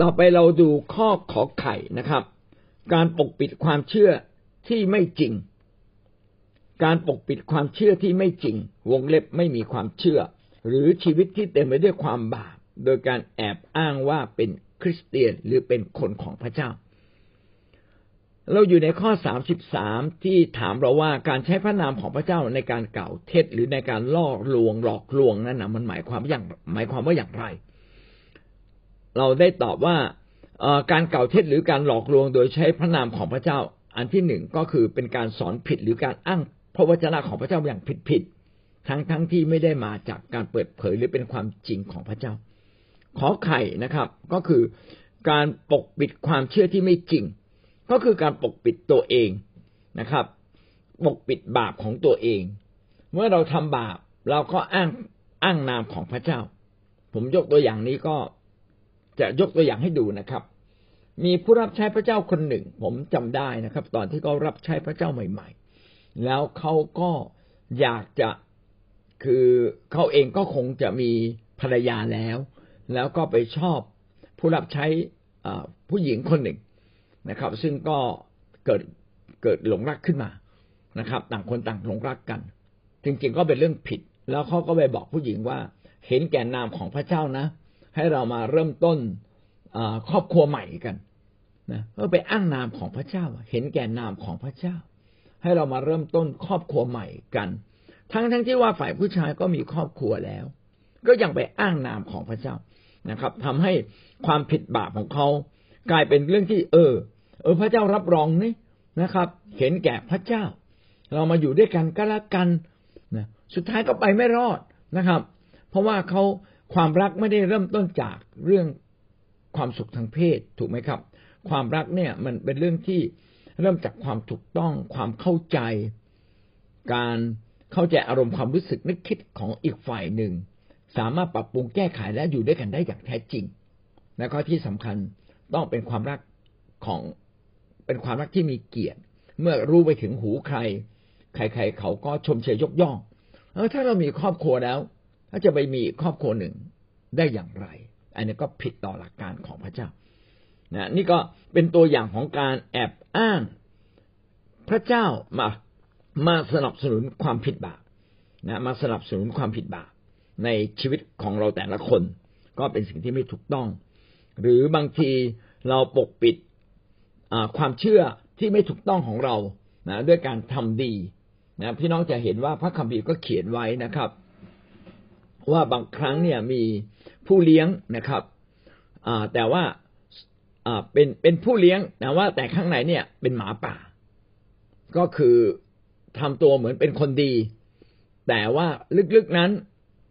ต่อไปเราดูข้อขอไข่นะครับ การปกปิดความเชื่อที่ไม่จริง การปกปิดความเชื่อที่ไม่จริง วงเล็บไม่มีความเชื่อ หรือชีวิตที่เต็มไปด้วยความบาปโดยการแอบอ้างว่าเป็นคริสเตียนหรือเป็นคนของพระเจ้า เราอยู่ในข้อสามสิบสามที่ถามเราว่าการใช้พระนามของพระเจ้าในการเก่าเท็จหรือในการล่อลวงหลอกลวงนั้นนะมันหมายความอย่างหมายความว่าอย่างไร เราได้ตอบว่าการเก่าเท็จหรือการหลอกลวงโดยใช้พระนามของพระเจ้า อันที่หนึ่งก็คือเป็นการสอนผิดหรือการอ้างพระวจนะของพระเจ้าอย่างผิดผิดทั้งทั้งที่ไม่ได้มาจากการเปิดเผยหรือเป็นความจริงของพระเจ้า ขอไข่นะครับ ก็คือการปกปิดความเชื่อที่ไม่จริง ก็คือการปกปิดตัวเองนะครับ ปกปิดบาปของตัวเอง เมื่อเราทำบาปเราก็อ้างอ้างนามของพระเจ้า ผมยกตัวอย่างนี้ก็ จะยกตัวอย่างให้ดูนะครับ มีผู้รับใช้พระเจ้าคนหนึ่ง ผมจำได้นะครับ ตอนที่เขารับใช้พระเจ้าใหม่ ๆ แล้วเขาก็อยากจะคือเขาเองก็คงจะมีภรรยาแล้ว แล้วก็ไปชอบผู้รับใช้ผู้หญิงคนหนึ่งนะครับ ซึ่งก็เกิดเกิดหลงรักขึ้นมานะครับ ต่างคนต่างหลงรักกัน จริงๆก็เป็นเรื่องผิด แล้วเขาก็ไปบอกผู้หญิงว่า เห็นแก่นามของพระเจ้านะ ให้เรามาเริ่มต้นครอบครัวใหม่กันนะเพื่อไปอ้างนามของพระเจ้า เห็นแก่นามของพระเจ้า ให้เรามาเริ่มต้นครอบครัวใหม่กัน ทั้งทั้งที่ว่าฝ่ายผู้ชายก็มีครอบครัวแล้ว ก็ยังไปอ้างนามของพระเจ้านะครับทำให้ความผิดบาปของเขากลายเป็นเรื่องที่ เออ เออ พระเจ้ารับรองนี่นะครับ เห็นแก่พระเจ้า เรามาอยู่ด้วยกันก็แล้วกันนะสุดท้ายก็ไปไม่รอดนะครับ เพราะว่าเขา ความรักไม่ได้เริ่มต้นจากเรื่องความสุขทางเพศถูกไหมครับ ความรักเนี่ยมันเป็นเรื่องที่เริ่มจากความถูกต้องความเข้าใจ การเข้าใจอารมณ์ความรู้สึกนึกคิดของอีกฝ่ายหนึ่ง สามารถปรับปรุงแก้ไขและอยู่ด้วยกันได้อย่างแท้จริง และก็ที่สำคัญต้องเป็นความรักของเป็นความรักที่มีเกียรติ เมื่อรู้ไปถึงหูใคร ใคร ๆ เขาก็ชมเชยยกย่องเออถ้าเรามีครอบครัวแล้ว ถ้าจะไปมีครอบครัวหนึ่งได้อย่างไร อันนี้ก็ผิดต่อหลักการของพระเจ้านะนี่ก็เป็นตัวอย่างของการแอบอ้างพระเจ้ามามาสนับสนุนความผิดบาปนะมาสนับสนุนความผิดบาปในชีวิตของเราแต่ละคน ก็เป็นสิ่งที่ไม่ถูกต้อง หรือบางทีเราปกปิดความเชื่อที่ไม่ถูกต้องของเรานะด้วยการทำดีนะพี่น้องจะเห็นว่าพระคัมภีร์ก็เขียนไว้นะครับ ว่าบางครั้งเนี่ยมีผู้เลี้ยงนะครับแต่ว่าเป็นเป็นผู้เลี้ยงแต่ว่าแต่ข้างในเนี่ยเป็นหมาป่า ก็คือทำตัวเหมือนเป็นคนดี แต่ว่าลึกๆนั้น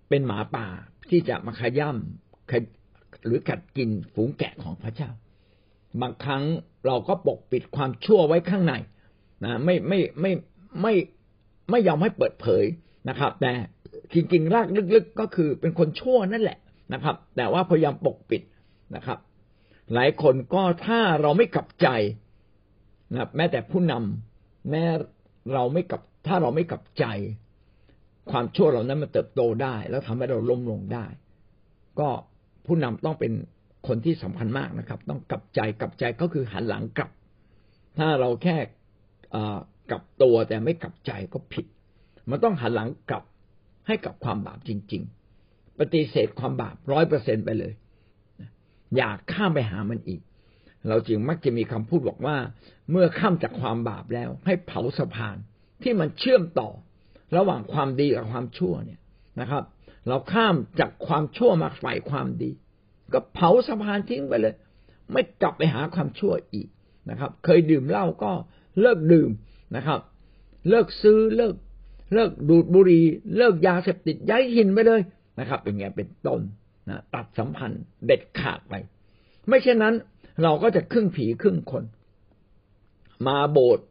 เป็นหมาป่าที่จะมาขย่ำหรือกัดกินฝูงแกะของพระเจ้า บางครั้งเราก็ปกปิดความชั่วไว้ข้างในนะไม่ไม่ไม่ไม่ไม่ยอมให้เปิดเผยนะครับ แต่ จริงๆรากลึกๆก็คือเป็นคนชั่วนั่นแหละนะครับ แต่ว่าพยายามปกปิดนะครับ หลายคนก็ถ้าเราไม่กลับใจนะแม้แต่ผู้นำแม้เราไม่กับ ถ้าเราไม่กับใจ ความชั่วเหล่านั้นมันเติบโตได้ แล้วทำให้เราล้มลงได้ ก็ผู้นำต้องเป็นคนที่สำคัญมากนะครับ ต้องกลับใจกลับใจก็คือหันหลังกลับ ถ้าเราแค่กลับตัวแต่ไม่กลับใจก็ผิด มันต้องหันหลังกลับ ให้กับความบาปจริง ๆ ปฏิเสธความบาปร้อยเปอร์เซ็นไปเลย อย่าข้ามไปหามันอีก เราจึงมักจะมีคำพูดบอกว่า เมื่อข้ามจากความบาปแล้ว ให้เผาสะพานที่มันเชื่อมต่อ ระหว่างความดีกับความชั่วเนี่ยนะครับ เราข้ามจากความชั่วมาฝ่ายความดี ก็เผาสะพานทิ้งไปเลย ไม่กลับไปหาความชั่วอีกนะครับ เคยดื่มเหล้าก็เลิกดื่มนะครับ เลิกซื้อเลิก เลิกดูดบุหรี่เลิกยาเสพติดย้ายหินไปเลยนะครับเป็นไงเป็นต้นนะตัดสัมพันธ์เด็ดขาดไป ไม่เช่นนั้น เราก็จะครึ่งผีครึ่งคน มาโบสถ์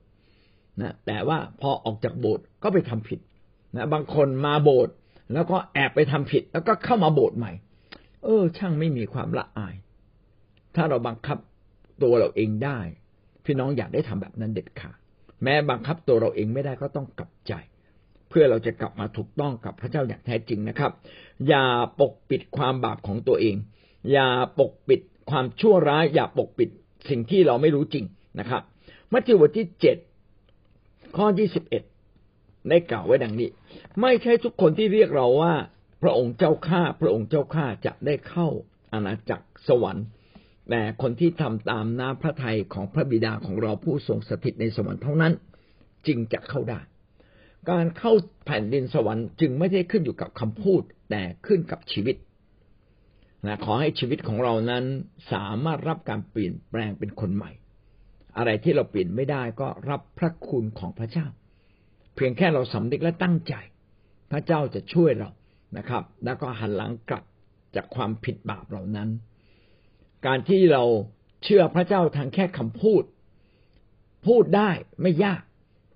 นะแต่ว่าพอออกจากโบสถ์ก็ไปทำผิดนะบางคนมาโบสถ์แล้วก็แอบไปทำผิด แล้วก็เข้ามาโบสถ์ใหม่ เออ ช่างไม่มีความละอาย ถ้าเราบังคับตัวเราเองได้ พี่น้องอยากได้ทำแบบนั้นเด็ดขาดแม้บังคับตัวเราเองไม่ได้ก็ต้องกลับใจ เพื่อเราจะกลับมาถูกต้องกับพระเจ้าอย่างแท้จริงนะครับ อย่าปกปิดความบาปของตัวเอง อย่าปกปิดความชั่วร้าย อย่าปกปิดสิ่งที่เราไม่รู้จริงนะครับมัทธิวบทที่เจ็ดข้อยี่สิบเอ็ดได้กล่าวไว้ดังนี้ ไม่ใช่ทุกคนที่เรียกเราว่า พระองค์เจ้าข้าพระองค์เจ้าข้าจะได้เข้าอาณาจักรสวรรค์แต่คนที่ทำตามน้ำพระทัยของพระบิดาของเราผู้ทรงสถิตในสวรรค์เท่านั้น จึงจะเข้าได้ การเข้าแผ่นดินสวรรค์จึงไม่ได้ขึ้นอยู่กับคำพูด แต่ขึ้นกับชีวิตนะขอให้ชีวิตของเรานั้นสามารถรับการเปลี่ยนแปลงเป็นคนใหม่ อะไรที่เราเปลี่ยนไม่ได้ก็รับพระคุณของพระเจ้า เพียงแค่เราสำนึกและตั้งใจ พระเจ้าจะช่วยเรานะครับ แล้วก็หันหลังกลับจากความผิดบาปเหล่านั้น การที่เราเชื่อพระเจ้าทางแค่คำพูด พูดได้ไม่ยาก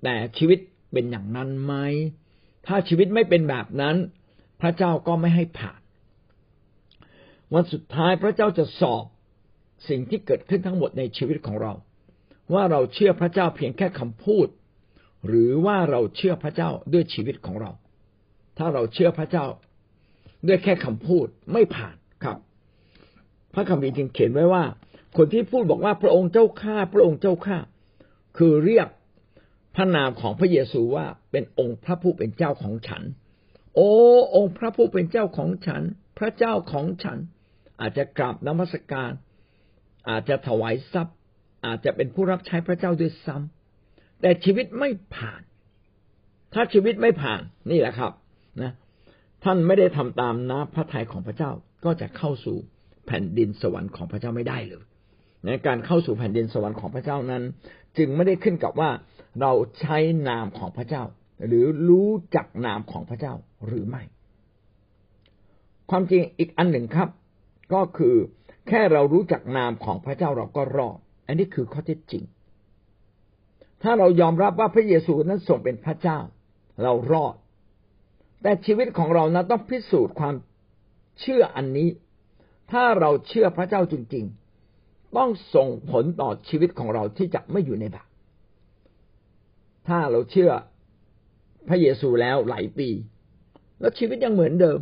แต่ชีวิต เป็นอย่างนั้นไหม ถ้าชีวิตไม่เป็นแบบนั้น พระเจ้าก็ไม่ให้ผ่าน วันสุดท้ายพระเจ้าจะสอบสิ่งที่เกิดขึ้นทั้งหมดในชีวิตของเรา ว่าเราเชื่อพระเจ้าเพียงแค่คำพูด หรือว่าเราเชื่อพระเจ้าด้วยชีวิตของเรา ถ้าเราเชื่อพระเจ้า ด้วยแค่คำพูดไม่ผ่านครับ พระคัมภีร์จึงเขียนไว้ว่า คนที่พูดบอกว่าพระองค์เจ้าข้าพระองค์เจ้าข้าคือเรียก พระนามของพระเยซูว่าเป็นองค์พระผู้เป็นเจ้าของฉัน โอ้องค์พระผู้เป็นเจ้าของฉัน พระเจ้าของฉัน อาจจะกราบนมัสการ อาจจะถวายทรัพย์ อาจจะเป็นผู้รับใช้พระเจ้าด้วยซ้ำแต่ชีวิตไม่ผ่าน ถ้าชีวิตไม่ผ่านนี่แหละครับนะท่านไม่ได้ทำตามน้ำพระทัยของพระเจ้าก็จะเข้าสู่แผ่นดินสวรรค์ของพระเจ้าไม่ได้เลยในการเข้าสู่แผ่นดินสวรรค์ของพระเจ้านั้น จึงไม่ได้ขึ้นกับว่า เราใช้นามของพระเจ้า หรือรู้จักนามของพระเจ้าหรือไม่ ความจริงอีกอันหนึ่งครับ ก็คือแค่เรารู้จักนามของพระเจ้าเราก็รอด อันนี้คือข้อเท็จจริง ถ้าเรายอมรับว่าพระเยซูนั้นทรงเป็นพระเจ้า เรารอด แต่ชีวิตของเรานั้นต้องพิสูจน์ความเชื่ออันนี้ ถ้าเราเชื่อพระเจ้าจริง ๆ ต้องส่งผลต่อชีวิตของเราที่จะไม่อยู่ในบาป ถ้าเราเชื่อพระเยซูแล้วหลายปี แล้วชีวิตยังเหมือนเดิม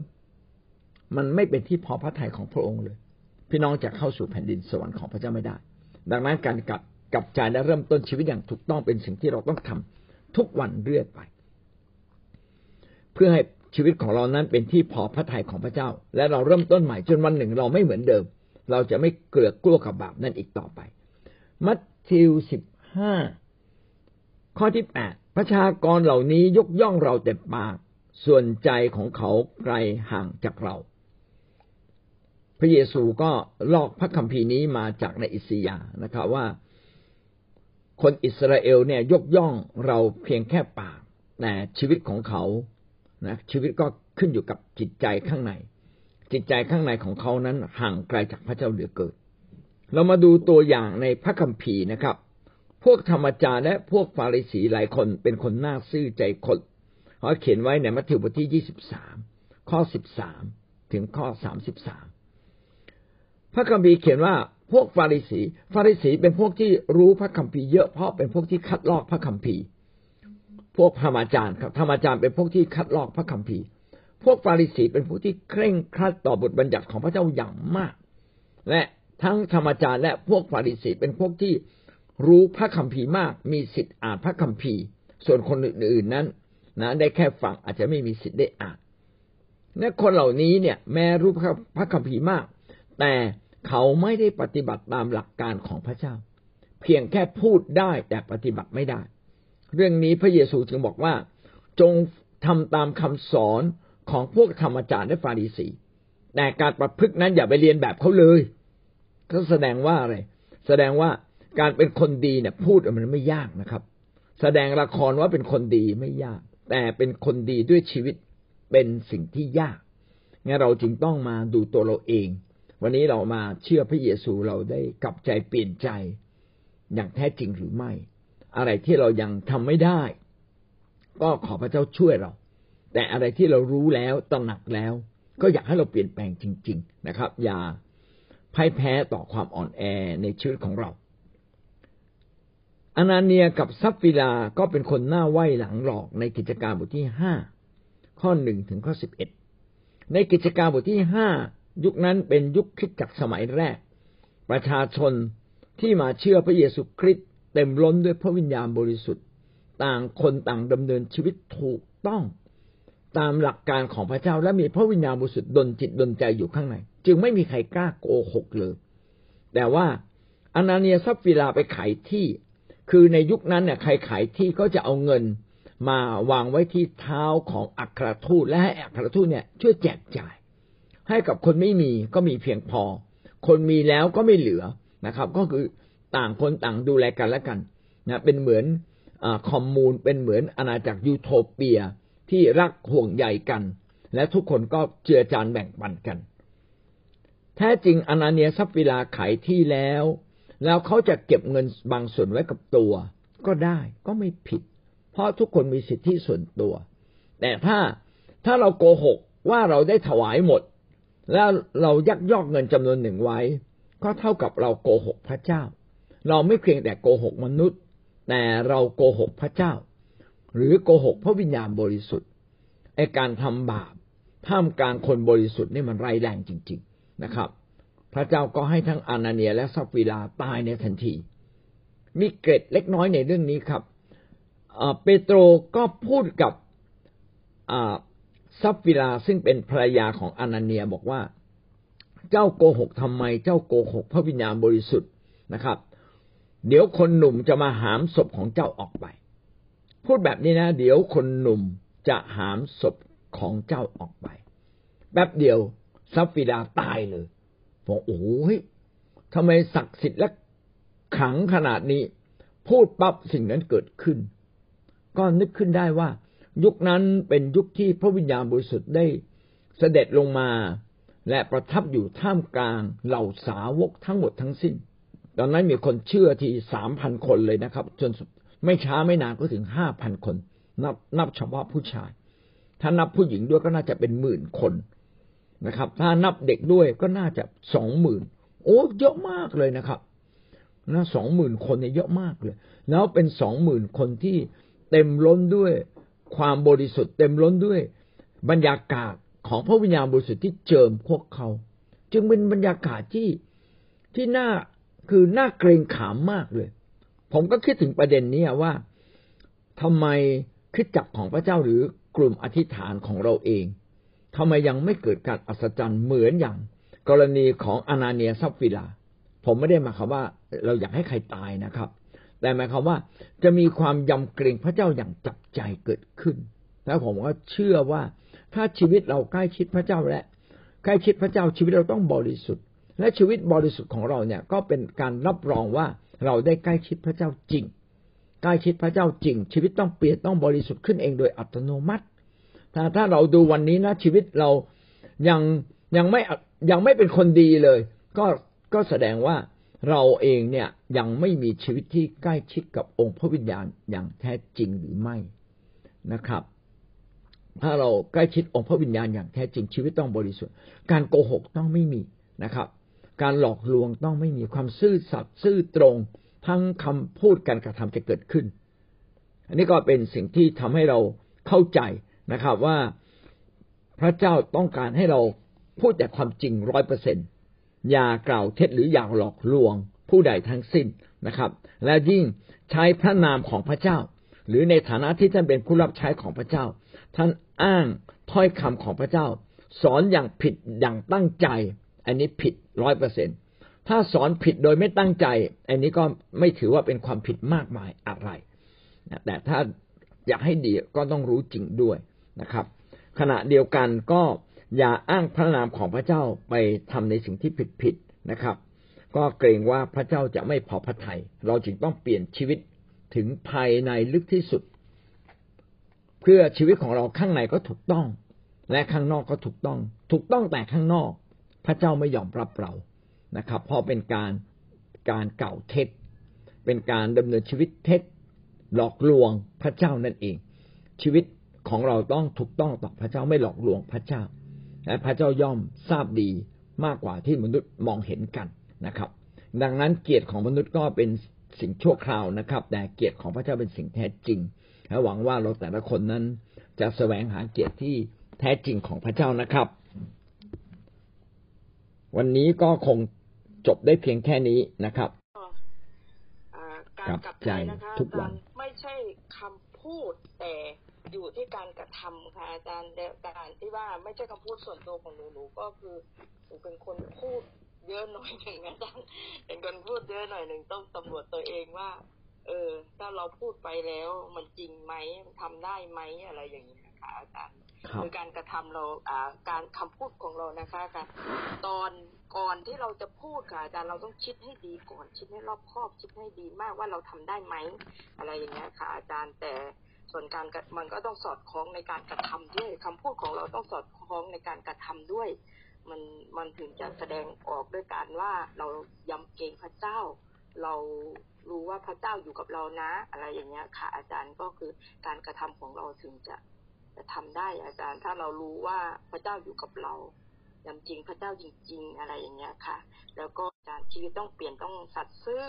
มันไม่เป็นที่พอพระทัยของพระองค์เลย พี่น้องจะเข้าสู่แผ่นดินสวรรค์ของพระเจ้าไม่ได้ ดังนั้นการกลับกลับใจและเริ่มต้นชีวิตอย่างถูกต้องเป็นสิ่งที่เราต้องทำทุกวันเรื่อยไป เพื่อให้ชีวิตของเรานั้นเป็นที่พอพระทัยของพระเจ้า และเราเริ่มต้นใหม่จนวันหนึ่งเราไม่เหมือนเดิม เราจะไม่เกลือกกลัวกับบาปนั่นอีกต่อไป มัทธิวสิบห้า ข้อที่แปดประชากรเหล่านี้ยกย่องเราแต่ปาก ส่วนใจของเขาไกลห่างจากเรา พระเยซูก็ลอกพระคัมภีร์นี้มาจากในอิสยานะครับว่า คนอิสราเอลเนี่ยยกย่องเราเพียงแค่ปาก แต่ชีวิตของเขานะชีวิตก็ขึ้นอยู่กับจิตใจข้างใน จิตใจข้างในของเขานั้นห่างไกลจากพระเจ้าเหลือเกินเรามาดูตัวอย่างในพระคัมภีร์นะครับ พวกธรรมจารและพวกฟาริสีหลายคนเป็นคนน่าซื่อใจคนเขาเขียนไว้ในมัทธิวบทที่ยี่สิบสามข้อสิบสามถึงข้อสามสิบสามพระคัมภีร์เขียนว่าพวกฟาริสี ฟาริสีเป็นพวกที่รู้พระคัมภีร์เยอะเพราะเป็นพวกที่คัดลอกพระคัมภีร์ พวกธรรมจารย์ครับธรรมจารย์เป็นพวกที่คัดลอกพระคัมภีร์ พวกฟาริสีเป็นพวกที่เคร่งครัดต่อบทบัญญัติของพระเจ้าอย่างมาก และทั้งธรรมจารย์และพวกฟาริสีเป็นพวกที่ รู้พระคัมภีร์มากมีสิทธิ์อ่านพระคัมภีร์ ส่วนคนอื่นๆนั้นนะได้แค่ฟังอาจจะไม่มีสิทธิ์ได้อ่านและคนเหล่านี้เนี่ย แม้รู้พระคัมภีร์มาก แต่เขาไม่ได้ปฏิบัติตามหลักการของพระเจ้า เพียงแค่พูดได้แต่ปฏิบัติไม่ได้ เรื่องนี้พระเยซูจึงบอกว่า จงทำตามคำสอนของพวกธรรมจารย์และฟาริสี แต่การประพฤตินั้นอย่าไปเรียนแบบเขาเลยก็แสดงว่าอะไรแสดงว่า การเป็นคนดีเนี่ย พูดมันไม่ยากนะครับ แสดงละครว่าเป็นคนดีไม่ยาก แต่เป็นคนดีด้วยชีวิตเป็นสิ่งที่ยากงั้นเราจึงต้องมาดูตัวเราเอง วันนี้เรามาเชื่อพระเยซูเราได้กลับใจเปลี่ยนใจ อย่างแท้จริงหรือไม่ อะไรที่เรายังทำไม่ได้ ก็ขอพระเจ้าช่วยเรา แต่อะไรที่เรารู้แล้วตระหนักแล้ว ก็อยากให้เราเปลี่ยนแปลงจริง ๆ นะครับ อย่าพ่ายแพ้ต่อความอ่อนแอในชีวิตของเรา อนาเนียกับซับฟิลาก็เป็นคนหน้าไหวหลังหลอกในกิจการบทที่ห้าข้อหนึ่งถึงข้อสิบเอ็ดในกิจการบทที่ห้ายุคนั้นเป็นยุคคิดจักสมัยแรก ประชาชนที่มาเชื่อพระเยซูคริสต์เต็มล้นด้วยพระวิญญาณบริสุทธิ์ ต่างคนต่างดำเนินชีวิตถูกต้อง ตามหลักการของพระเจ้าและมีพระวิญญาณบริสุทธิ์ดลจิตดลใจอยู่ข้างใน จึงไม่มีใครกล้าโกหกเลย แต่ว่าอานาเนียสัปฟีราไปขายที่ คือในยุคนั้นเนี่ยใครขายที่ก็จะเอาเงินมาวางไว้ที่เท้าของอัครทูตและให้อัครทูตเนี่ยช่วยแจกจ่าย ให้กับคนไม่มีก็มีเพียงพอ คนมีแล้วก็ไม่เหลือนะครับ ก็คือต่างคนต่างดูแลกันและกันนะเป็นเหมือนอคอมมูนเป็นเหมือนอาณาจักรยูโทเปียที่รักห่วงใยกัน และทุกคนก็เจือจานแบ่งปันกัน แท้จริงอนาเนียซับฟิลาขายที่แล้ว แล้วเขาจะเก็บเงินบางส่วนไว้กับตัวก็ได้ก็ไม่ผิด เพราะทุกคนมีสิทธิส่วนตัว แต่ถ้าถ้าเราโกหกว่าเราได้ถวายหมด แล้วเรายักยอกเงินจำนวนหนึ่งไว้ ก็เท่ากับเราโกหกพระเจ้า เราไม่เพียงแต่โกหกมนุษย์ แต่เราโกหกพระเจ้า หรือโกหกพระวิญญาณบริสุทธิ์ไอการทำบาปท่ามกลางคนบริสุทธิ์นี่มันร้ายแรงจริง ๆนะครับ พระเจ้าก็ให้ทั้งอานาเนียและสัปฟีราตายในทันที มีเกร็ดเล็กน้อยในเรื่องนี้ครับเปโตรก็พูดกับสัปฟีราซึ่งเป็นภรรยาของอานาเนียบอกว่า เจ้าโกหกทำไม เจ้าโกหกพระวิญญาณบริสุทธิ์นะครับ เดี๋ยวคนหนุ่มจะมาหามศพของเจ้าออกไป พูดแบบนี้นะ เดี๋ยวคนหนุ่มจะหามศพของเจ้าออกไปแป๊บเดียวสัปฟีราตายเลย บอกโอ้ยทำไมศักดิ์สิทธิ์และขังขนาดนี้ พูดปั๊บสิ่งนั้นเกิดขึ้น ก็นึกขึ้นได้ว่า ยุคนั้นเป็นยุคที่พระวิญญาณบริสุทธิ์ได้เสด็จลงมา และประทับอยู่ท่ามกลางเหล่าสาวกทั้งหมดทั้งสิ้น ตอนนั้นมีคนเชื่อที่สามพันคนเลยนะครับ จนไม่ช้าไม่นานก็ถึงห้าพันคน นับนับเฉพาะผู้ชาย ถ้านับผู้หญิงด้วยก็น่าจะเป็นหมื่นคน นะครับ ถ้านับเด็กด้วยก็น่าจะสองหมื่นโอ้เยอะมากเลยนะครับนะสองหมื่นคนเนี่ยเยอะมากเลย แล้วเป็นสองหมื่นคนที่เต็มล้นด้วยความบริสุทธิ์เต็มล้นด้วยบรรยากาศของพระวิญญาณบริสุทธิ์ที่เจิมพวกเขา จึงเป็นบรรยากาศที่ที่น่าคือน่าเกรงขามมากเลย ผมก็คิดถึงประเด็นนี้ว่าทำไมคิดจักของพระเจ้าหรือกลุ่มอธิษฐานของเราเอง ทำไมยังไม่เกิดการอัศจรรย์เหมือนอย่าง กรณีของอนาเนียซับฟิลา ผมไม่ได้มาคำว่าเราอยากให้ใครตายนะครับ แต่หมายความว่าจะมีความยำเกรงพระเจ้าอย่างจับใจเกิดขึ้น แล้วผมก็เชื่อว่าถ้าชีวิตเราใกล้ชิดพระเจ้าและ ใกล้ชิดพระเจ้าชีวิตเราต้องบริสุทธิ์ และชีวิตบริสุทธิ์ของเราเนี่ยก็เป็นการรับรองว่าเราได้ใกล้ชิดพระเจ้าจริง ใกล้ชิดพระเจ้าจริง ชีวิตต้องเปลี่ยนต้องบริสุทธิ์ขึ้นเองโดยอัตโนมัติ ถ้าถ้าเราดูวันนี้นะชีวิตเรายังยังไม่ยังไม่เป็นคนดีเลย ก็ก็แสดงว่าเราเองเนี่ยยังไม่มีชีวิตที่ใกล้ชิดกับองค์พระวิญญาณอย่างแท้จริงหรือไม่นะครับ ถ้าเราใกล้ชิดองค์พระวิญญาณอย่างแท้จริงชีวิตต้องบริสุทธิ์ การโกหกต้องไม่มีนะครับ การหลอกลวงต้องไม่มีความซื่อสัตย์ซื่อตรงทั้งคำพูดการกระทำจะเกิดขึ้น อันนี้ก็เป็นสิ่งที่ทำให้เราเข้าใจ นะครับ ว่าพระเจ้าต้องการให้เราพูดแต่ความจริงร้อยเปอร์เซ็นอย่ากล่าวเท็จหรืออย่าหลอกลวง ผู้ใดทั้งสิ้นนะครับ และยิ่งใช้พระนามของพระเจ้า หรือในฐานะที่ท่านเป็นผู้รับใช้ของพระเจ้า ท่านอ้างถ้อยคำของพระเจ้า สอนอย่างผิดอย่างตั้งใจ อันนี้ผิดร้อยเปอร์เซ็นถ้าสอนผิดโดยไม่ตั้งใจ อันนี้ก็ไม่ถือว่าเป็นความผิดมากมายอะไรแต่ถ้าอยากให้ดีก็ต้องรู้จริงด้วย นะครับ ขณะเดียวกันก็อย่าอ้างพระนามของพระเจ้าไปทำในสิ่งที่ผิดผิดนะครับ ก็เกรงว่าพระเจ้าจะไม่พอพระทยัยเราจึงต้องเปลี่ยนชีวิตถึงภายในลึกที่สุด เพื่อชีวิตของเราข้างในก็ถูกต้อง และข้างนอกก็ถูกต้อง ถูกต้องแต่ข้างนอก พระเจ้าไม่ยอมรับเรานะครับ เพราะเป็นการการเก่าเท็จ เป็นการดำเนินชีวิตเท็จหลอกลวงพระเจ้านั่นเอง ชีวิต ของเราต้องถูกต้องต่อพระเจ้าไม่หลอกลวงพระเจ้าและพระเจ้าย่อมทราบดีมากกว่าที่มนุษย์มองเห็นกันนะครับ ดังนั้นเกียรติของมนุษย์ก็เป็นสิ่งชั่วคราวนะครับ แต่เกียรติของพระเจ้าเป็นสิ่งแท้จริงและหวังว่าเราแต่ละคนนั้นจะแสวงหาเกียรติที่แท้จริงของพระเจ้านะครับ วันนี้ก็คงจบได้เพียงแค่นี้นะครับอ่าการกลับกลับใจใจนะคะทุกวันอาจารย์ไม่ใช่คำพูดแต่ อยู่ที่การกระทำค่ะอาจารย์แต่การที่ว่าไม่ใช่คำพูดส่วนตัวของหนูหนูก็คือหนูเป็นคนพูดเยอะหน่อยหนึ่งอาจารย์เป็นคนพูดเยอะหน่อยหนึ่งต้องตำรวจตัวเองว่า เออ ถ้าเราพูดไปแล้วมันจริงไหมทำได้ไหมอะไรอย่างนี้ยค่ะอาจารย์ครับคือการกระทำเราอ่าการคำพูดของเรานะคะค่ะตอนก่อนที่เราจะพูดค่ะอาจารย์เราต้องคิดให้ดีก่อนคิดให้รอบคอบคิดให้ดีมากว่าเราทำได้ไหมอะไรอย่างเงี้ยค่ะ อาจารย์แต่ ส่วนการมันก็ต้องสอดคล้องในการกระทำด้วยคำพูดของเราต้องสอดคล้องในการกระทำด้วย มันมันถึงจะแสดงออกด้วยการว่าเรายำเกรงพระเจ้า เรารู้ว่าพระเจ้าอยู่กับเรานะ อะไรอย่างเงี้ยค่ะ อาจารย์ก็คือการกระทำของเราถึงจะจะทำได้อาจารย์ ถ้าเรารู้ว่าพระเจ้าอยู่กับเรายำจริงพระเจ้าจริง ๆ อะไรอย่างเงี้ยค่ะ แล้วก็อาจารย์ชีวิตต้องเปลี่ยนต้องสัตย์ซื่อ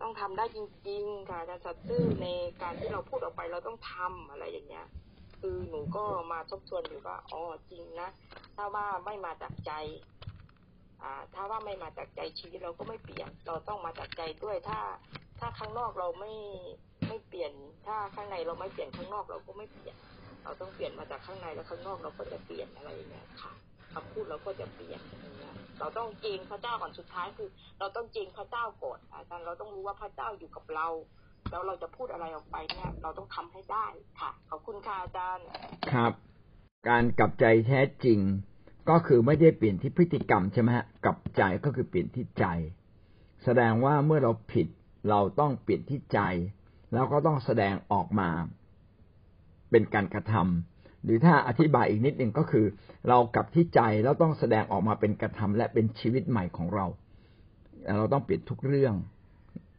ต้องทำได้จริงๆค่ะอาจารย์สัตย์ซื่อในการที่เราพูดออกไปเราต้องทำอะไรอย่างเงี้ย คือหนูก็มาทบทวนอยู่ว่าอ๋อจริงนะถ้าว่าไม่มาจากใจ อ่า ถ้าว่าไม่มาจากใจชีวิตเราก็ไม่เปลี่ยน เราต้องมาจากใจด้วยถ้า ถ้าข้างนอกเราไม่ไม่เปลี่ยน ถ้าข้างในเราไม่เปลี่ยนข้างนอกเราก็ไม่เปลี่ยน เราต้องเปลี่ยนมาจากข้างในแล้วข้างนอกเราก็จะเปลี่ยนอะไรอย่างเงี้ยค่ะ คำพูดเราก็จะเปลี่ยนเราต้องเจงพระเจ้าก่อนสุดท้ายคือ เราต้องเจงพระเจ้าก่อนอาจารย์เราต้องรู้ว่าพระเจ้าอยู่กับเราแล้วเราจะพูดอะไรออกไปเนี่ย เราต้องทำให้ได้ค่ะขอบคุณค่ะอาจารย์ครับ การกลับใจแท้จริง ก็คือไม่ได้เปลี่ยนที่พฤติกรรมใช่ไหมฮะกลับใจก็คือเปลี่ยนที่ใจ แสดงว่าเมื่อเราผิดเราต้องเปลี่ยนที่ใจ แล้วก็ต้องแสดงออกมา เป็นการกระทำ หรือถ้าอธิบายอีกนิดหนึ่งก็คือ เรากลับที่ใจแล้วต้องแสดงออกมาเป็นกระทำและเป็นชีวิตใหม่ของเรา เราต้องเปลี่ยนทุกเรื่อง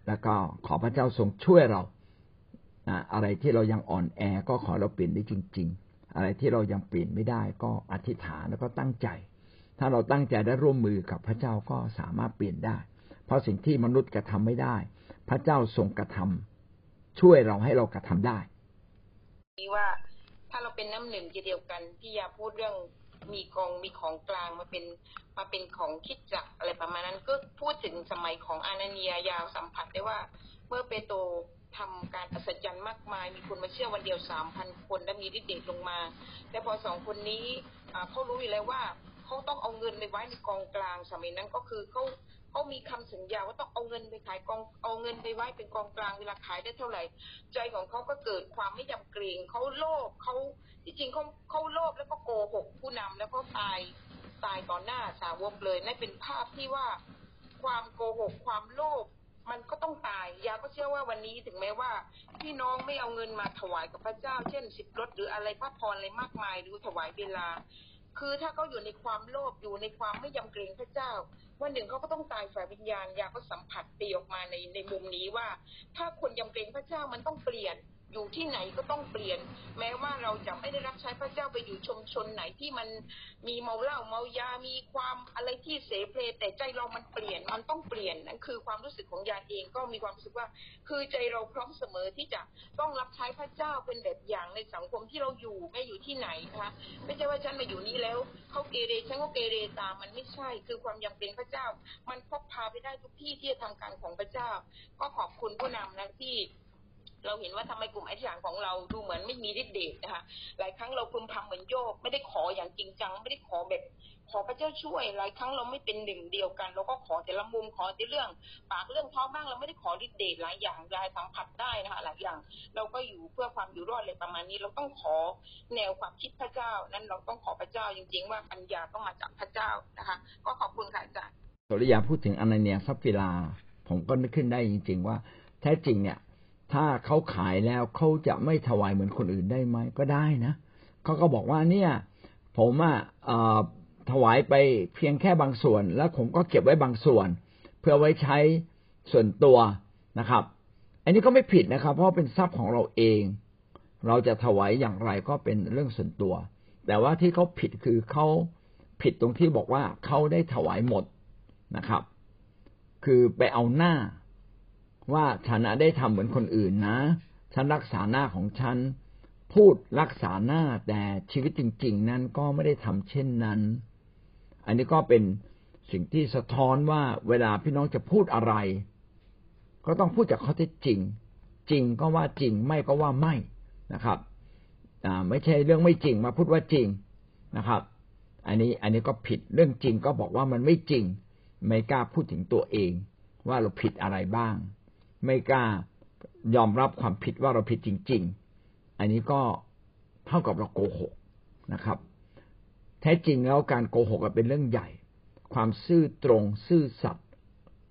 แล้วก็ขอพระเจ้าทรงช่วยเราอะไรที่เรายังอ่อนแอก็ขอเราเปลี่ยนได้จริง ๆ อะไรที่เรายังเปลี่ยนไม่ได้ก็อธิษฐานแล้วก็ตั้งใจ ถ้าเราตั้งใจและร่วมมือกับพระเจ้าก็สามารถเปลี่ยนได้ เพราะสิ่งที่มนุษย์กระทำไม่ได้ พระเจ้าทรงกระทำช่วยเราให้เรากระทำได้ที่ว่า ถ้าเราเป็นน้ำหนึ่งใจเดียวกันพี่ยาพูดเรื่องมีกองมีของกลางมาเป็นมาเป็นของคิดจักอะไรประมาณนั้น ก็พูดถึงสมัยของอานาเนียยาวสัมผัสได้ว่า เมื่อเปโตรทำการอัศจรรย์มากมาย มีคนมาเชื่อวันเดียวสามพันคนและมีฤทธิ์เดชลงมา แต่พอสองคนนี้เขารู้อยู่แล้วว่าเขาต้องเอาเงินไปไว้ในกองกลางสมัยนั้นก็คือเขา เขามีคำสัญญาว่าต้องเอาเงินไปขายกองเอาเงินไปไว้เป็นกองกลางเวลาขายได้เท่าไหร่ ใจของเขาก็เกิดความไม่ยำเกรงเขาโลภเขาที่จริงเขาเขาโลภแล้วก็โกหกผู้นำแล้วก็ตายตายต่อหน้าสาวกเลยนั่นเป็นภาพที่ว่าความโกหกความโลภมันก็ต้องตาย ยาก็เชื่อว่าวันนี้ถึงแม้ว่าพี่น้องไม่เอาเงินมาถวายกับพระเจ้า เช่นสิบรถหรืออะไรพระพรอะไรมากมายหรือถวายเวลา คือถ้าเขาอยู่ในความโลภอยู่ในความไม่ยำเกรงพระเจ้า วันหนึ่งเขาก็ต้องตายฝ่ายวิญญาณยาก็สัมผัสตีออกมาในในมุมนี้ว่าถ้าคนยำเกรงพระเจ้ามันต้องเปลี่ยน อยู่ที่ไหนก็ต้องเปลี่ยน แม้ว่าเราจะไม่ได้รับใช้พระเจ้าไปอยู่ชุมชนไหนที่มันมีเมาเหล้าเมายา มีความอะไรที่เสเพลแต่ใจเรามันเปลี่ยน มันต้องเปลี่ยนนั่นคือความรู้สึกของยาเองก็มีความรู้สึกว่า คือใจเราพร้อมเสมอที่จะต้องรับใช้พระเจ้าเป็นแบบอย่างในสังคมที่เราอยู่ไม่อยู่ที่ไหนคะไม่ใช่ว่าฉันมาอยู่นี้แล้วเขาเกเรฉันก็เกเรตามมันไม่ใช่ คือความยำเกรงพระเจ้า มันพกพาไปได้ทุกที่ที่จะทำการของพระเจ้า ก็ขอบคุณผู้นำนะที่ เราเห็นว่าทำไมกลุ่มอธิษฐานของเราดูเหมือนไม่มีฤทธิ์เดชนะคะ หลายครั้งเราพึมพำเหมือนโยกไม่ได้ขออย่างจริงจัง ไม่ได้ขอแบบขอพระเจ้าช่วย หลายครั้งเราไม่เป็นหนึ่งเดียวกัน เราก็ขอแต่ละมุมขอแต่เรื่อง ปากเรื่องท้องบ้างเราไม่ได้ขอฤทธิ์เดชหลายอย่างหลายสัมผัสได้นะคะหลายอย่าง เราก็อยู่เพื่อความอยู่รอดอะไรประมาณนี้ เราต้องขอแนวความคิดพระเจ้า นั้นเราต้องขอพระเจ้าจริง ๆ ว่าปัญญาต้องมาจากพระเจ้านะคะ ก็ขอบคุณค่ะอาจารย์โสริยาพูดถึงอนาเนียซับฟิลา ผมก็นึกขึ้นได้จริง ๆ ว่าแท้จริงเนี่ย ถ้าเขาขายแล้วเขาจะไม่ถวายเหมือนคนอื่นได้ไหมก็ได้นะเขาก็บอกว่าเนี่ย ผมอะถวายไปเพียงแค่บางส่วน แล้วผมก็เก็บไว้บางส่วน เพื่อไว้ใช้ส่วนตัวนะครับ อันนี้ก็ไม่ผิดนะครับ เพราะเป็นทรัพย์ของเราเอง เราจะถวายอย่างไรก็เป็นเรื่องส่วนตัว แต่ว่าที่เขาผิดคือเขาผิดตรงที่บอกว่าเขาได้ถวายหมดนะครับ คือไปเอาหน้า ว่าฉันได้ทำเหมือนคนอื่นนะ ฉันรักษาหน้าของฉัน พูดรักษาหน้าแต่ชีวิตจริง ๆ นั้นก็ไม่ได้ทำเช่นนั้น อันนี้ก็เป็นสิ่งที่สะท้อนว่าเวลาพี่น้องจะพูดอะไร ก็ต้องพูดจากข้อเท็จจริง จริงก็ว่าจริงไม่ก็ว่าไม่นะครับไม่ใช่เรื่องไม่จริงมาพูดว่าจริงนะครับ อันนี้อันนี้ก็ผิดเรื่องจริงก็บอกว่ามันไม่จริง ไม่กล้าพูดถึงตัวเอง ว่าเราผิดอะไรบ้าง ไม่กล้ายอมรับความผิดว่าเราผิดจริง ๆ อันนี้ก็เท่ากับเราโกหกนะครับ แท้จริงแล้วการโกหกเป็นเรื่องใหญ่ ความซื่อตรงซื่อสัตย์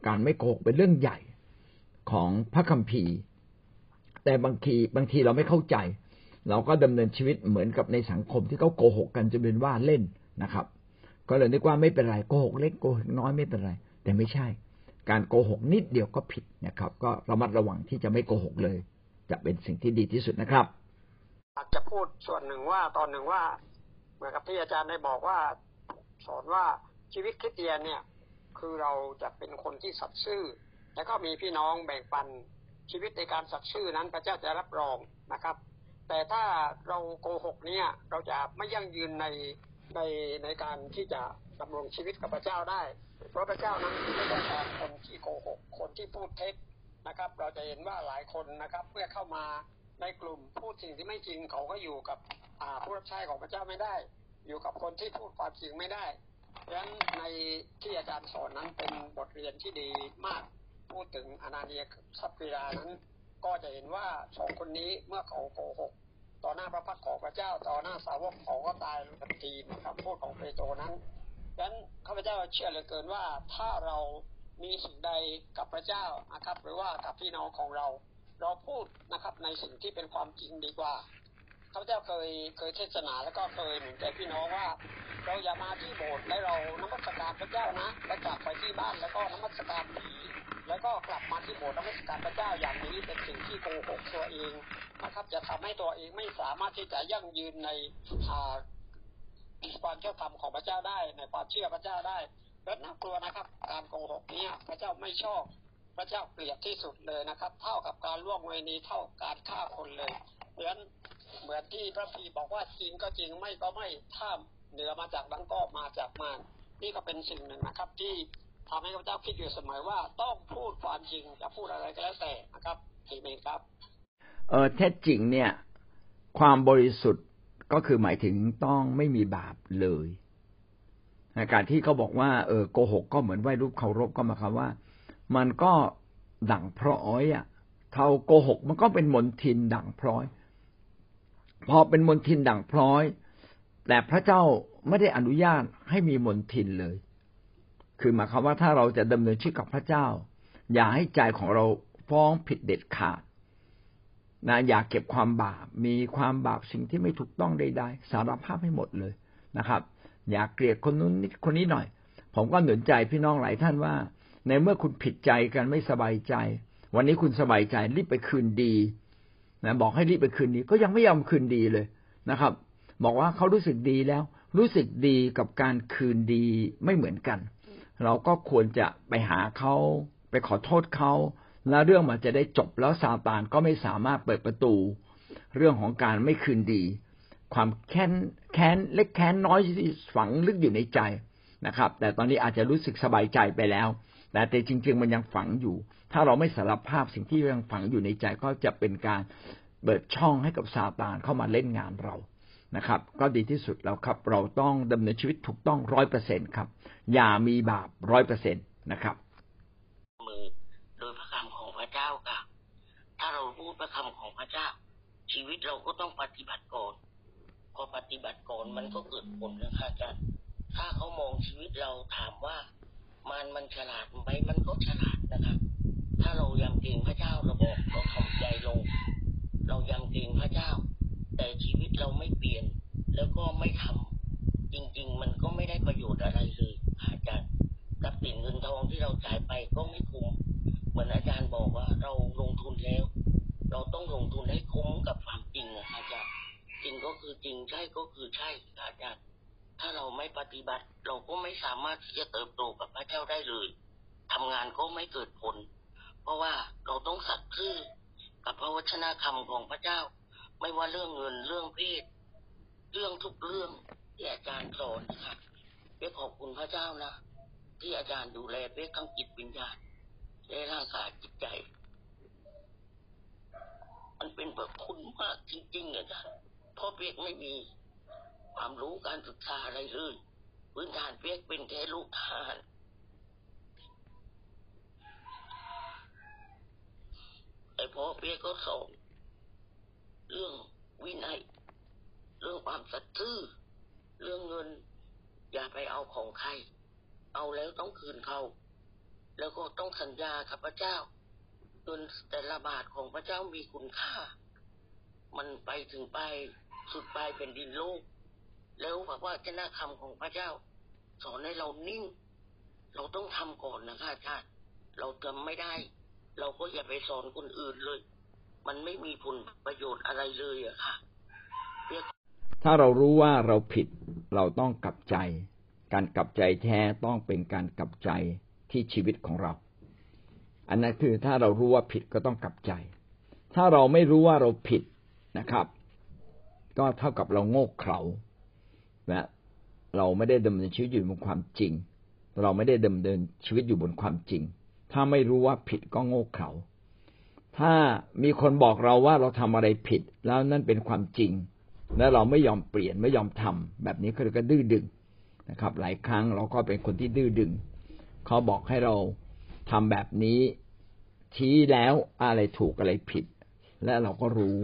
การไม่โกหกเป็นเรื่องใหญ่ของพระคัมภีร์ แต่บางทีบางทีเราไม่เข้าใจ เราก็ดำเนินชีวิตเหมือนกับในสังคมที่เขาโกหกกันจะเป็นว่าเล่นนะครับ ก็เลยนึกว่าไม่เป็นไรโกหกเล็กโกหกน้อยไม่เป็นไร แต่ไม่ใช่ การโกหกนิดเดียวก็ผิดนะครับ ก็ระมัดระวังที่จะไม่โกหกเลย จะเป็นสิ่งที่ดีที่สุดนะครับอาจจะพูดส่วนหนึ่งว่าตอนหนึ่งว่า เหมือนกับที่อาจารย์ได้บอกว่า สอนว่าชีวิตคริสเตียนเนี่ย คือเราจะเป็นคนที่สัตย์ซื่อ แล้วก็มีพี่น้องแบ่งปันชีวิตในการสัตย์ซื่อนั้นพระเจ้าจะรับรองนะครับ แต่ถ้าเราโกหกเนี่ย เราจะไม่ยั่งยืนในในในการที่จะดำรงชีวิตกับพระเจ้าได้ พระพเจ้านั้นไม่ต้องการคนที่โกหกคนที่พูดเท็จนะครับ เราจะเห็นว่าหลายคนนะครับ เมื่อเข้ามาในกลุ่มพูดสิ่งที่ไม่จริงเขาก็อยู่กับผู้รับใช้ของพระเจ้าไม่ได้ อยู่กับคนที่พูดความจริงไม่ได้ดังนั้นในที่อาจารย์สอนนั้นเป็นบทเรียนที่ดีมากพูดถึงอนาเนียสัพพิรานั้น ก็จะเห็นว่าสองคนนี้เมื่อเขาโกหกต่อหน้าพระพักของพระเจ้า ต่อหน้าสาวกเขาก็ตายทันทีนะครับพูดของเปโตรนั้น ดังนั้นข้าพเจ้าเชื่อเหลือเกินว่าถ้าเรามีสิ่งใดกับพระเจ้านะครับ หรือว่ากับพี่น้องของเรา เราพูดนะครับในสิ่งที่เป็นความจริงดีกว่าข้าพเจ้าเคยเคยเทศนาแล้วก็เคยหนุนใจพี่น้องว่า เราอย่ามาที่โบสถ์และเรานมัสการพระเจ้านะแล้วกลับไปที่บ้านแล้วก็นมัสการผีแล้วก็กลับมาที่โบสถ์นมัสการพระเจ้าอย่างนี้เป็นสิ่งที่โกหกตัวเองนะครับ จะทำให้ตัวเองไม่สามารถที่จะยั่งยืนใน มีความเชื่อธรรมของพระเจ้าได้ในความเชื่อพระเจ้าได้และน่ากลัวนะครับ การโกหกนี้พระเจ้าไม่ชอบ พระเจ้าเกลียดที่สุดเลยนะครับ เท่ากับการล่วงเวนีเท่าการฆ่าคนเลยเพราะฉะนั้นเหมือนที่พระพีบอกว่าจริงก็จริงไม่ก็ไม่ถ้าเหนือมาจากดังก็มาจากมารนี่ก็เป็นสิ่งหนึ่งนะครับ ที่ทำให้พระเจ้าคิดอยู่เสมอว่าต้องพูดความจริงจะพูดอะไรก็แล้วแต่นะครับเอเมครับ เออแท้จริงเนี่ย ความบริสุทธิ์ ก็คือหมายถึงต้องไม่มีบาปเลยการที่เขาบอกว่าเออโกหกก็เหมือนไหว้รูปเคารพก็หมายความว่า มันก็ดั่งพร้อยอะเท่าโกหกมันก็เป็นมนทินดั่งพร้อย พอเป็นมนทินดั่งพร้อย แต่พระเจ้าไม่ได้อนุญาตให้มีมนทินเลย คือหมายความว่าถ้าเราจะดำเนินชีวิตกับพระเจ้า อย่าให้ใจของเราฟ้องผิดเด็ดขาด นะอย่าเก็บความบาป มีความบาปสิ่งที่ไม่ถูกต้องใดๆ สารภาพให้หมดเลยนะครับ อย่าเกลียดคนนู้นนิดคนนี้หน่อย ผมก็หนุนใจพี่น้องหลายท่านว่า ในเมื่อคุณผิดใจกันไม่สบายใจ วันนี้คุณสบายใจรีบไปคืนดีนะบอกให้รีบไปคืนดีก็ยังไม่ยอมคืนดีเลยนะครับ บอกว่าเขารู้สึกดีแล้ว รู้สึกดีกับการคืนดีไม่เหมือนกัน เราก็ควรจะไปหาเขาไปขอโทษเขา แล้วเรื่องมันจะได้จบแล้วซาตานก็ไม่สามารถเปิดประตู เรื่องของการไม่คืนดี ความแค้นแค้นเล็กแค้นน้อยที่ฝังลึกอยู่ในใจนะครับ แต่ตอนนี้อาจจะรู้สึกสบายใจไปแล้ว แต่แต่จริง ๆ มันยังฝังอยู่ ถ้าเราไม่สารภาพสิ่งที่ยังฝังอยู่ในใจก็จะเป็นการเปิดช่องให้กับซาตานเข้ามาเล่นงานเรานะครับ ก็ดีที่สุดแล้วครับ เราต้องดำเนินชีวิตถูกต้องร้อยเปอร์เซ็นครับ อย่ามีบาปร้อยเปอร์เซ็นตนะครับมือโดยพระคำของพระเจ้าค่ะ ถ้าเรา พระคำของพระเจ้า ชีวิตเราก็ต้องปฏิบัติก่อนพอปฏิบัติก่อนมันก็เกิดผลนะคะอาจารย์ถ้าเขามองชีวิตเราถามว่ามันมันฉลาดไหมมันก็ฉลาดนะครับ ถ้าเรายำเกรงพระเจ้าเราบอกเราทำใจลง เรายำเกรงพระเจ้า แต่ชีวิตเราไม่เปลี่ยน แล้วก็ไม่ทำจริง ๆ มันก็ไม่ได้ประโยชน์อะไรเลยอาจารย์กับสินเงินทองที่เราจ่ายไปก็ไม่คุ้มเหมือนอาจารย์บอกว่าเราลงทุนแล้ว เราต้องลงทุนให้คุ้มกับความจริงนะอาจารย์จริงก็คือจริงใช่ก็คือใช่อาจารย์ถ้าเราไม่ปฏิบัติ เราก็ไม่สามารถที่จะเติบโตกับพระเจ้าได้เลยทำงานก็ไม่เกิดผล เพราะว่าเราต้องสัตย์ซื่อกับพระวจนะคำของพระเจ้า ไม่ว่าเรื่องเงินเรื่องเพศ เรื่องทุกเรื่องที่อาจารย์สอนค่ะเรียกขอบคุณพระเจ้านะที่อาจารย์ดูแลเพื่อทั้งจิตวิญญาณและร่างกายจิตใจ มันเป็นแบบคุณมากจริงๆอาจารย์เพราะเปียกไม่มีความรู้การศึกษาอะไรเลยพื้นฐานเปียกเป็นแค่ลูกทารแต่พอเปียกก็สอนเรื่องวินัย เรื่องความสัตย์ซื่อเรื่องเงิน อย่าไปเอาของใคร เอาแล้วต้องคืนเขา แล้วก็ต้องสัญญากับพระเจ้า เงินแต่ละบาทของพระเจ้ามีคุณค่า มันไปถึงไปสุดปลายเป็นดินโลก แล้วแบบว่าเจ้าหน้าคำของพระเจ้า สอนให้เรานิ่ง เราต้องทำก่อนนะคะอาจารย์เราทำไม่ได้ เราก็อย่าไปสอนคนอื่นเลย มันไม่มีผลประโยชน์อะไรเลยอะค่ะถ้าเรารู้ว่าเราผิดเราต้องกลับใจ การกลับใจแท้ต้องเป็นการกลับใจที่ชีวิตของเรา อันนั้นคือถ้าเรารู้ว่าผิดก็ต้องกลับใจ ถ้าเราไม่รู้ว่าเราผิดนะครับ ก็เท่ากับเราโง่เขลาและเราไม่ได้ดำเนินชีวิตอยู่บนความจริง เราไม่ได้ดำเนินชีวิตอยู่บนความจริง ถ้าไม่รู้ว่าผิดก็โง่เขลาถ้ามีคนบอกเราว่าเราทำอะไรผิด แล้วนั่นเป็นความจริง แล้วเราไม่ยอมเปลี่ยนไม่ยอมทำแบบนี้เขาเรียกว่าดื้อดึงนะครับ หลายครั้งเราก็เป็นคนที่ดื้อดึง เขาบอกให้เรา ทำแบบนี้ชี้แล้วอะไรถูกอะไรผิด และเราก็รู้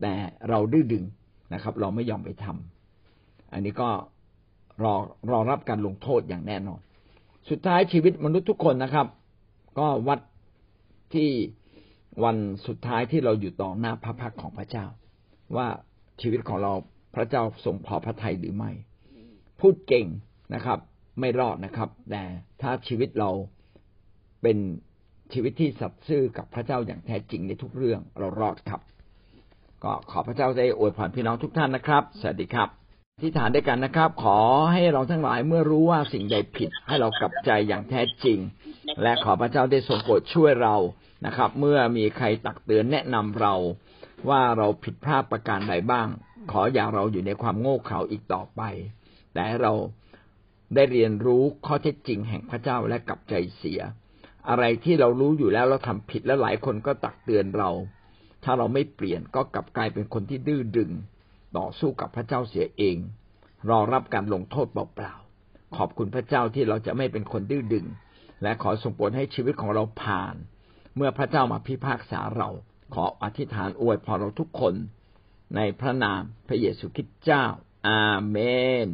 แต่เราดื้อดึงนะครับ เราไม่ยอมไปทำอันนี้ก็รอรอรับการลงโทษอย่างแน่นอน สุดท้ายชีวิตมนุษย์ทุกคนนะครับ ก็วัดที่วันสุดท้ายที่เราอยู่ต่อหน้าพระพักของพระเจ้า ว่าชีวิตของเราพระเจ้าทรงพอพระทัยหรือไม่ พูดเก่งนะครับ ไม่รอดนะครับ แต่ถ้าชีวิตเรา เป็นชีวิตที่สัตย์ซื่อกับพระเจ้าอย่างแท้จริงในทุกเรื่องเรารอดครับ ก็ขอพระเจ้าได้อวยพรพี่น้องทุกท่านนะครับ สวัสดีครับที่ฐานด้วยกันนะครับ ขอให้เราทั้งหลายเมื่อรู้ว่าสิ่งใดผิด ให้เรากลับใจอย่างแท้จริง และขอพระเจ้าได้ทรงโปรดช่วยเรานะครับ เมื่อมีใครตักเตือนแนะนำเราว่าเราผิดพลาดประการใดบ้าง ขออย่าเราอยู่ในความโง่เขลาอีกต่อไป แต่เราได้เรียนรู้ข้อเท็จจริงแห่งพระเจ้าและกลับใจเสีย อะไรที่เรารู้อยู่แล้วเราทำผิดแล้วหลายคนก็ตักเตือนเรา ถ้าเราไม่เปลี่ยนก็กลับกลายเป็นคนที่ดื้อดึง ต่อสู้กับพระเจ้าเสียเอง รอรับการลงโทษเปล่าๆขอบคุณพระเจ้าที่เราจะไม่เป็นคนดื้อดึง และขอส่งผลให้ชีวิตของเราผ่าน เมื่อพระเจ้ามาพิพากษาเราขออธิษฐานอวยพรเราทุกคน ในพระนามพระเยซูคริสต์เจ้า อาเมน